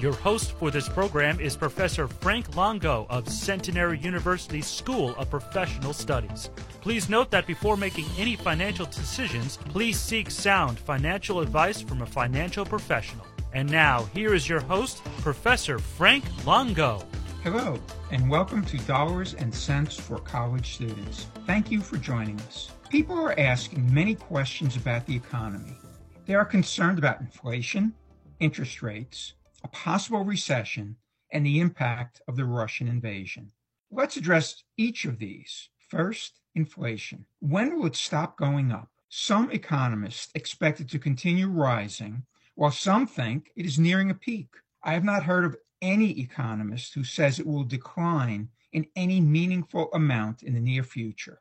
Your host for this program is Professor Frank Longo of Centenary University School of Professional Studies. Please note that before making any financial decisions, please seek sound financial advice from a financial professional. And now, here is your host, Professor Frank Longo. Hello, and welcome to Dollars and Cents for College Students. Thank you for joining us. People are asking many questions about the economy. They are concerned about inflation, interest rates, possible recession, and the impact of the Russian invasion. Let's address each of these. First, inflation. When will it stop going up? Some economists expect it to continue rising, while some think it is nearing a peak. I have not heard of any economist who says it will decline in any meaningful amount in the near future.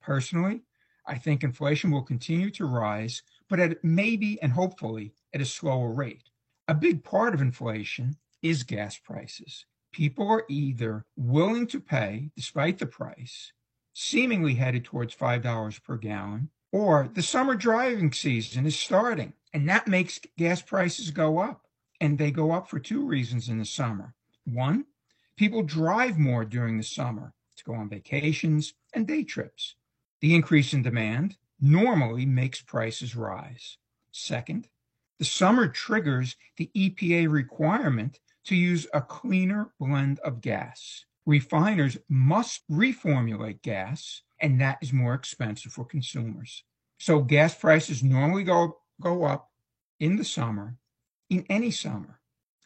Personally, I think inflation will continue to rise, but at maybe and hopefully at a slower rate. A big part of inflation is gas prices. People are either willing to pay, despite the price, seemingly headed towards $5 per gallon, or the summer driving season is starting, and that makes gas prices go up. And they go up for two reasons in the summer. One, people drive more during the summer to go on vacations and day trips. The increase in demand normally makes prices rise. Second, the summer triggers the EPA requirement to use a cleaner blend of gas. Refiners must reformulate gas, and that is more expensive for consumers. So gas prices normally go, go up in the summer in any summer.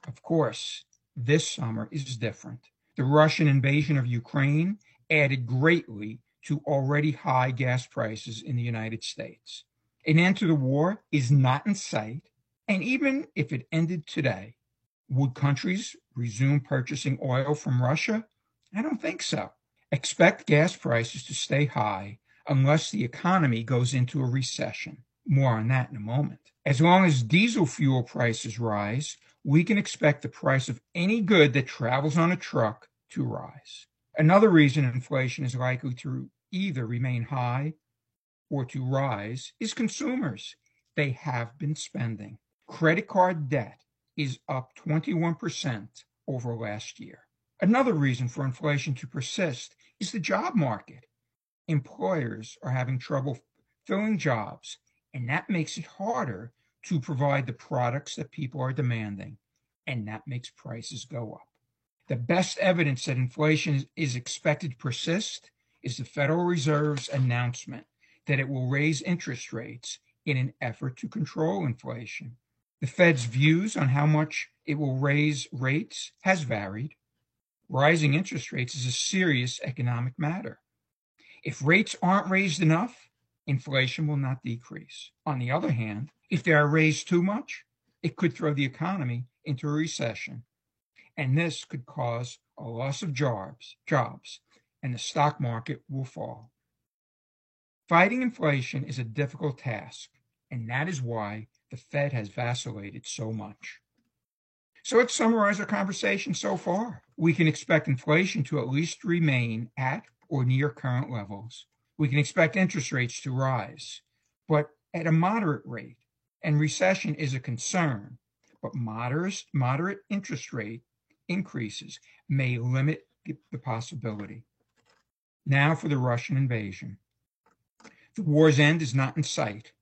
Of course, this summer is different. The Russian invasion of Ukraine added greatly to already high gas prices in the United States. An end to the war is not in sight, and even if it ended today, would countries resume purchasing oil from Russia? I don't think so. Expect gas prices to stay high unless the economy goes into a recession. More on that in a moment. As long as diesel fuel prices rise, we can expect the price of any good that travels on a truck to rise. Another reason inflation is likely to either remain high or to rise is consumers. They have been spending. Credit card debt is up 21% over last year. Another reason for inflation to persist is the job market. Employers are having trouble filling jobs, and that makes it harder to provide the products that people are demanding, and that makes prices go up. The best evidence that inflation is expected to persist is the Federal Reserve's announcement that it will raise interest rates in an effort to control inflation. The Fed's views on how much it will raise rates has varied. Rising interest rates is a serious economic matter. If rates aren't raised enough, inflation will not decrease. On the other hand, if they are raised too much, it could throw the economy into a recession. And this could cause a loss of jobs, jobs, and the stock market will fall. Fighting inflation is a difficult task, and that is why the Fed has vacillated so much. So let's summarize our conversation so far. We can expect inflation to at least remain at or near current levels. We can expect interest rates to rise, but at a moderate rate and recession is a concern, but moderate, moderate interest rate increases may limit the possibility. Now for the Russian invasion. The war's end is not in sight.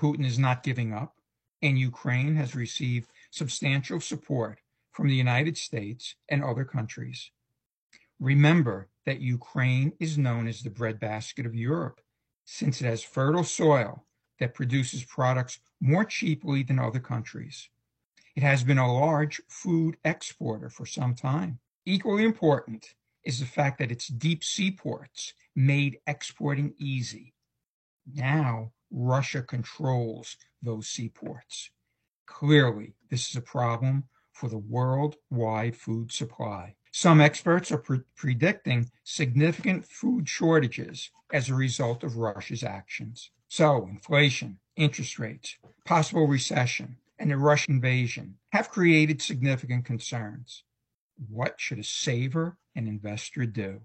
Putin is not giving up, and Ukraine has received substantial support from the United States and other countries. Remember that Ukraine is known as the breadbasket of Europe, since it has fertile soil that produces products more cheaply than other countries. It has been a large food exporter for some time. Equally important is the fact that its deep seaports made exporting easy. Now, Russia controls those seaports. Clearly, this is a problem for the worldwide food supply. Some experts are pre- predicting significant food shortages as a result of Russia's actions. So, inflation, interest rates, possible recession, and the Russian invasion have created significant concerns. What should a saver and investor do?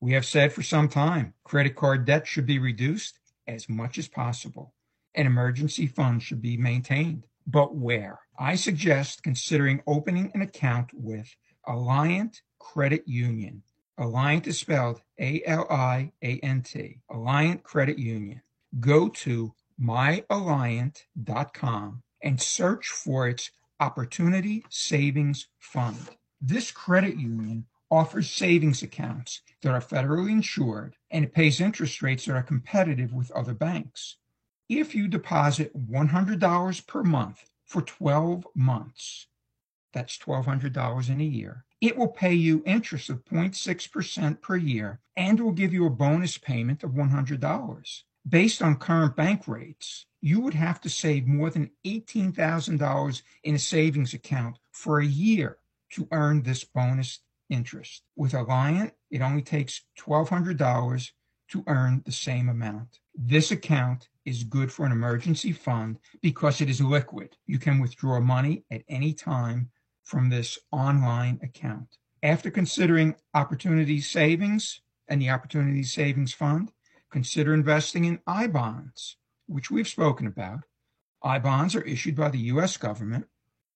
We have said for some time credit card debt should be reduced as much as possible, and emergency funds should be maintained. But where? I suggest considering opening an account with Alliant Credit Union. Alliant is spelled A L I A N T. Alliant Credit Union. Go to myalliant.com and search for its Opportunity Savings Fund. This credit union offers savings accounts that are federally insured and it pays interest rates that are competitive with other banks. If you deposit $100 per month for 12 months, that's $1,200 in a year, it will pay you interest of 0.6% per year and will give you a bonus payment of $100. Based on current bank rates, you would have to save more than $18,000 in a savings account for a year to earn this bonus interest. With Alliant, it only takes $1,200 to earn the same amount. This account is good for an emergency fund because it is liquid. You can withdraw money at any time from this online account. After considering opportunity savings and the opportunity savings fund, consider investing in I bonds, which we've spoken about. I bonds are issued by the US government.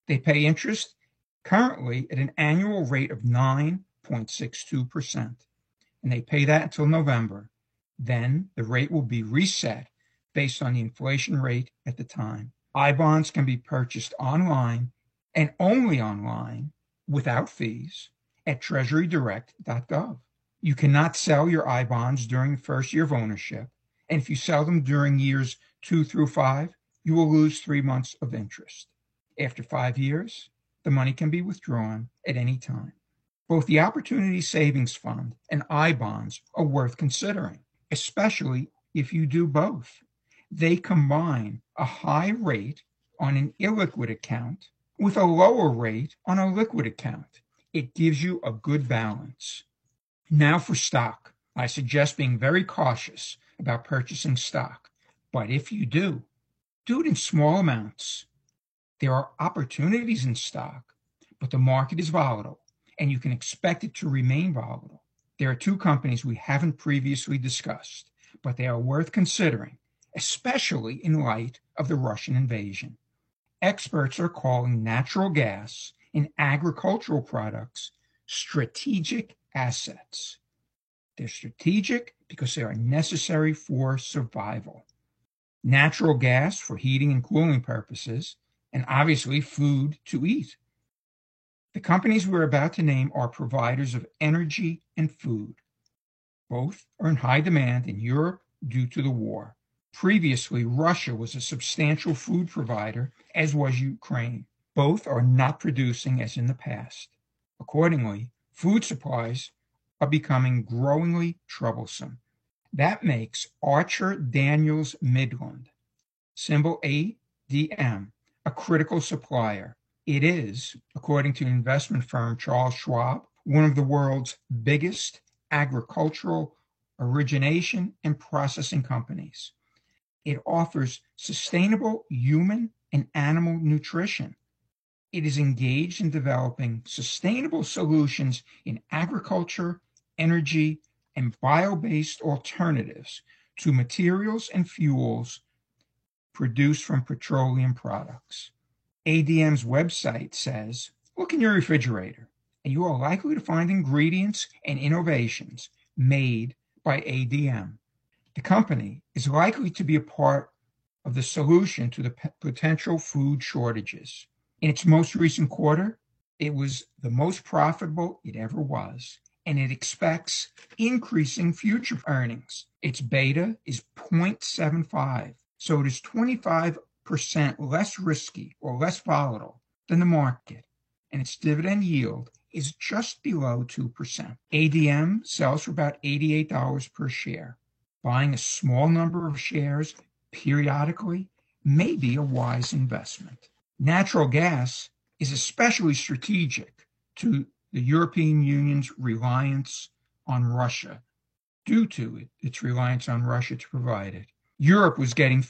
They pay interest currently at an annual rate of 9.62%, and they pay that until November. Then the rate will be reset based on the inflation rate at the time. I bonds can be purchased online and only online without fees at treasurydirect.gov. You cannot sell your I bonds during the first year of ownership, and if you sell them during years two through five, you will lose three months of interest. After five years, the money can be withdrawn at any time. Both the Opportunity Savings Fund and I bonds are worth considering, especially if you do both. They combine a high rate on an illiquid account with a lower rate on a liquid account. It gives you a good balance. Now for stock. I suggest being very cautious about purchasing stock. But if you do, do it in small amounts. There are opportunities in stock, but the market is volatile and you can expect it to remain volatile. There are two companies we haven't previously discussed, but they are worth considering, especially in light of the Russian invasion experts are calling natural gas and agricultural products strategic assets. They're strategic because they are necessary for survival. Natural gas for heating and cooling purposes, and obviously food to eat. The companies we're about to name are providers of energy and food. Both are in high demand in Europe due to the war. Previously, Russia was a substantial food provider, as was Ukraine. Both are not producing as in the past. Accordingly, food supplies are becoming growingly troublesome. That makes Archer Daniels Midland, symbol ADM, a critical supplier. It is, according to investment firm Charles Schwab, one of the world's biggest agricultural origination and processing companies. It offers sustainable human and animal nutrition. It is engaged in developing sustainable solutions in agriculture, energy, and bio based alternatives to materials and fuels produced from petroleum products. ADM's website says look in your refrigerator, and you are likely to find ingredients and innovations made by ADM. The company is likely to be a part of the solution to the p- potential food shortages. In its most recent quarter, it was the most profitable it ever was, and it expects increasing future earnings. Its beta is 0.75, so it is 25% less risky or less volatile than the market, and its dividend yield is just below 2%. ADM sells for about $88 per share buying a small number of shares periodically may be a wise investment. Natural gas is especially strategic to the European Union's reliance on Russia, due to its reliance on Russia to provide it. Europe was getting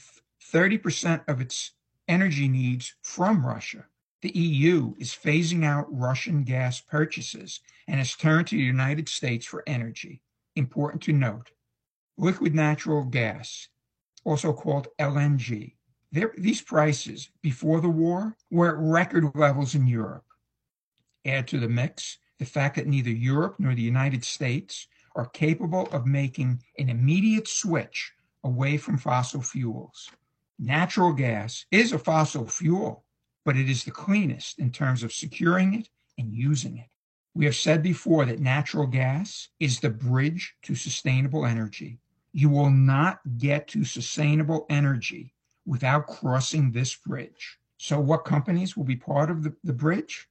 30% of its energy needs from Russia. The EU is phasing out Russian gas purchases and has turned to the United States for energy. Important to note liquid natural gas, also called LNG. There, these prices before the war were at record levels in Europe. Add to the mix the fact that neither Europe nor the United States are capable of making an immediate switch away from fossil fuels. Natural gas is a fossil fuel, but it is the cleanest in terms of securing it and using it. We have said before that natural gas is the bridge to sustainable energy. You will not get to sustainable energy without crossing this bridge. So, what companies will be part of the, the bridge?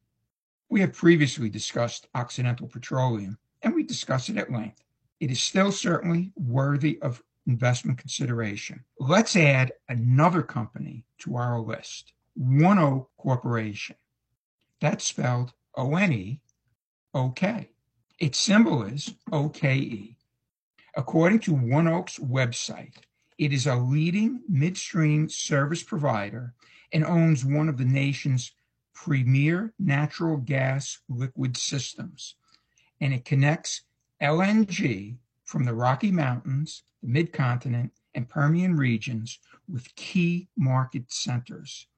We have previously discussed Occidental Petroleum, and we discussed it at length. It is still certainly worthy of investment consideration. Let's add another company to our list ONEOK Corporation. That's spelled O N E O K. Its symbol is OKE. According to ONEOK's website, it is a leading midstream service provider and owns one of the nation's premier natural gas liquid systems. And it connects LNG from the Rocky Mountains, the Midcontinent, and Permian regions with key market centers.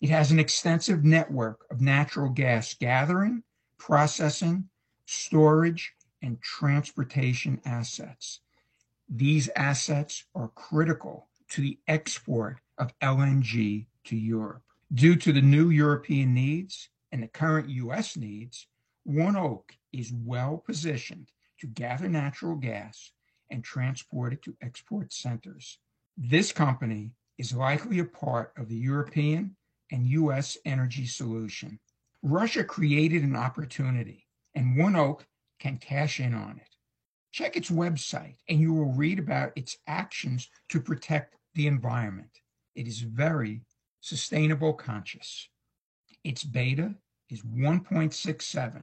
It has an extensive network of natural gas gathering, processing, storage, and transportation assets. These assets are critical to the export of LNG to Europe. Due to the new European needs and the current U.S. needs, ONEOK is well positioned to gather natural gas and transport it to export centers. This company is likely a part of the European and U.S. energy solution. Russia created an opportunity, and ONEOK can cash in on it. Check its website, and you will read about its actions to protect the environment. It is very sustainable conscious. Its beta is 1.67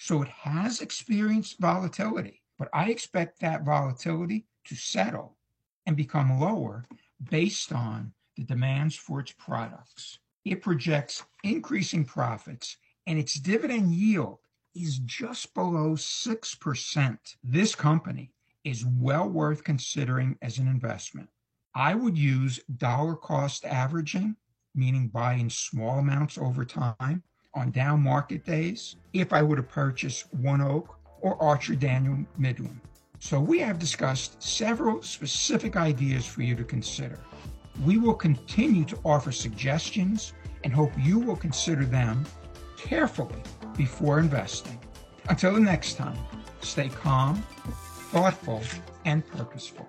so it has experienced volatility, but I expect that volatility to settle and become lower based on the demands for its products. It projects increasing profits and its dividend yield is just below 6%. This company is well worth considering as an investment. I would use dollar cost averaging, meaning buying small amounts over time, on down market days if I were to purchase ONEOK or Archer Daniel Midland. So we have discussed several specific ideas for you to consider. We will continue to offer suggestions and hope you will consider them carefully before investing. Until the next time, stay calm, thoughtful, and purposeful.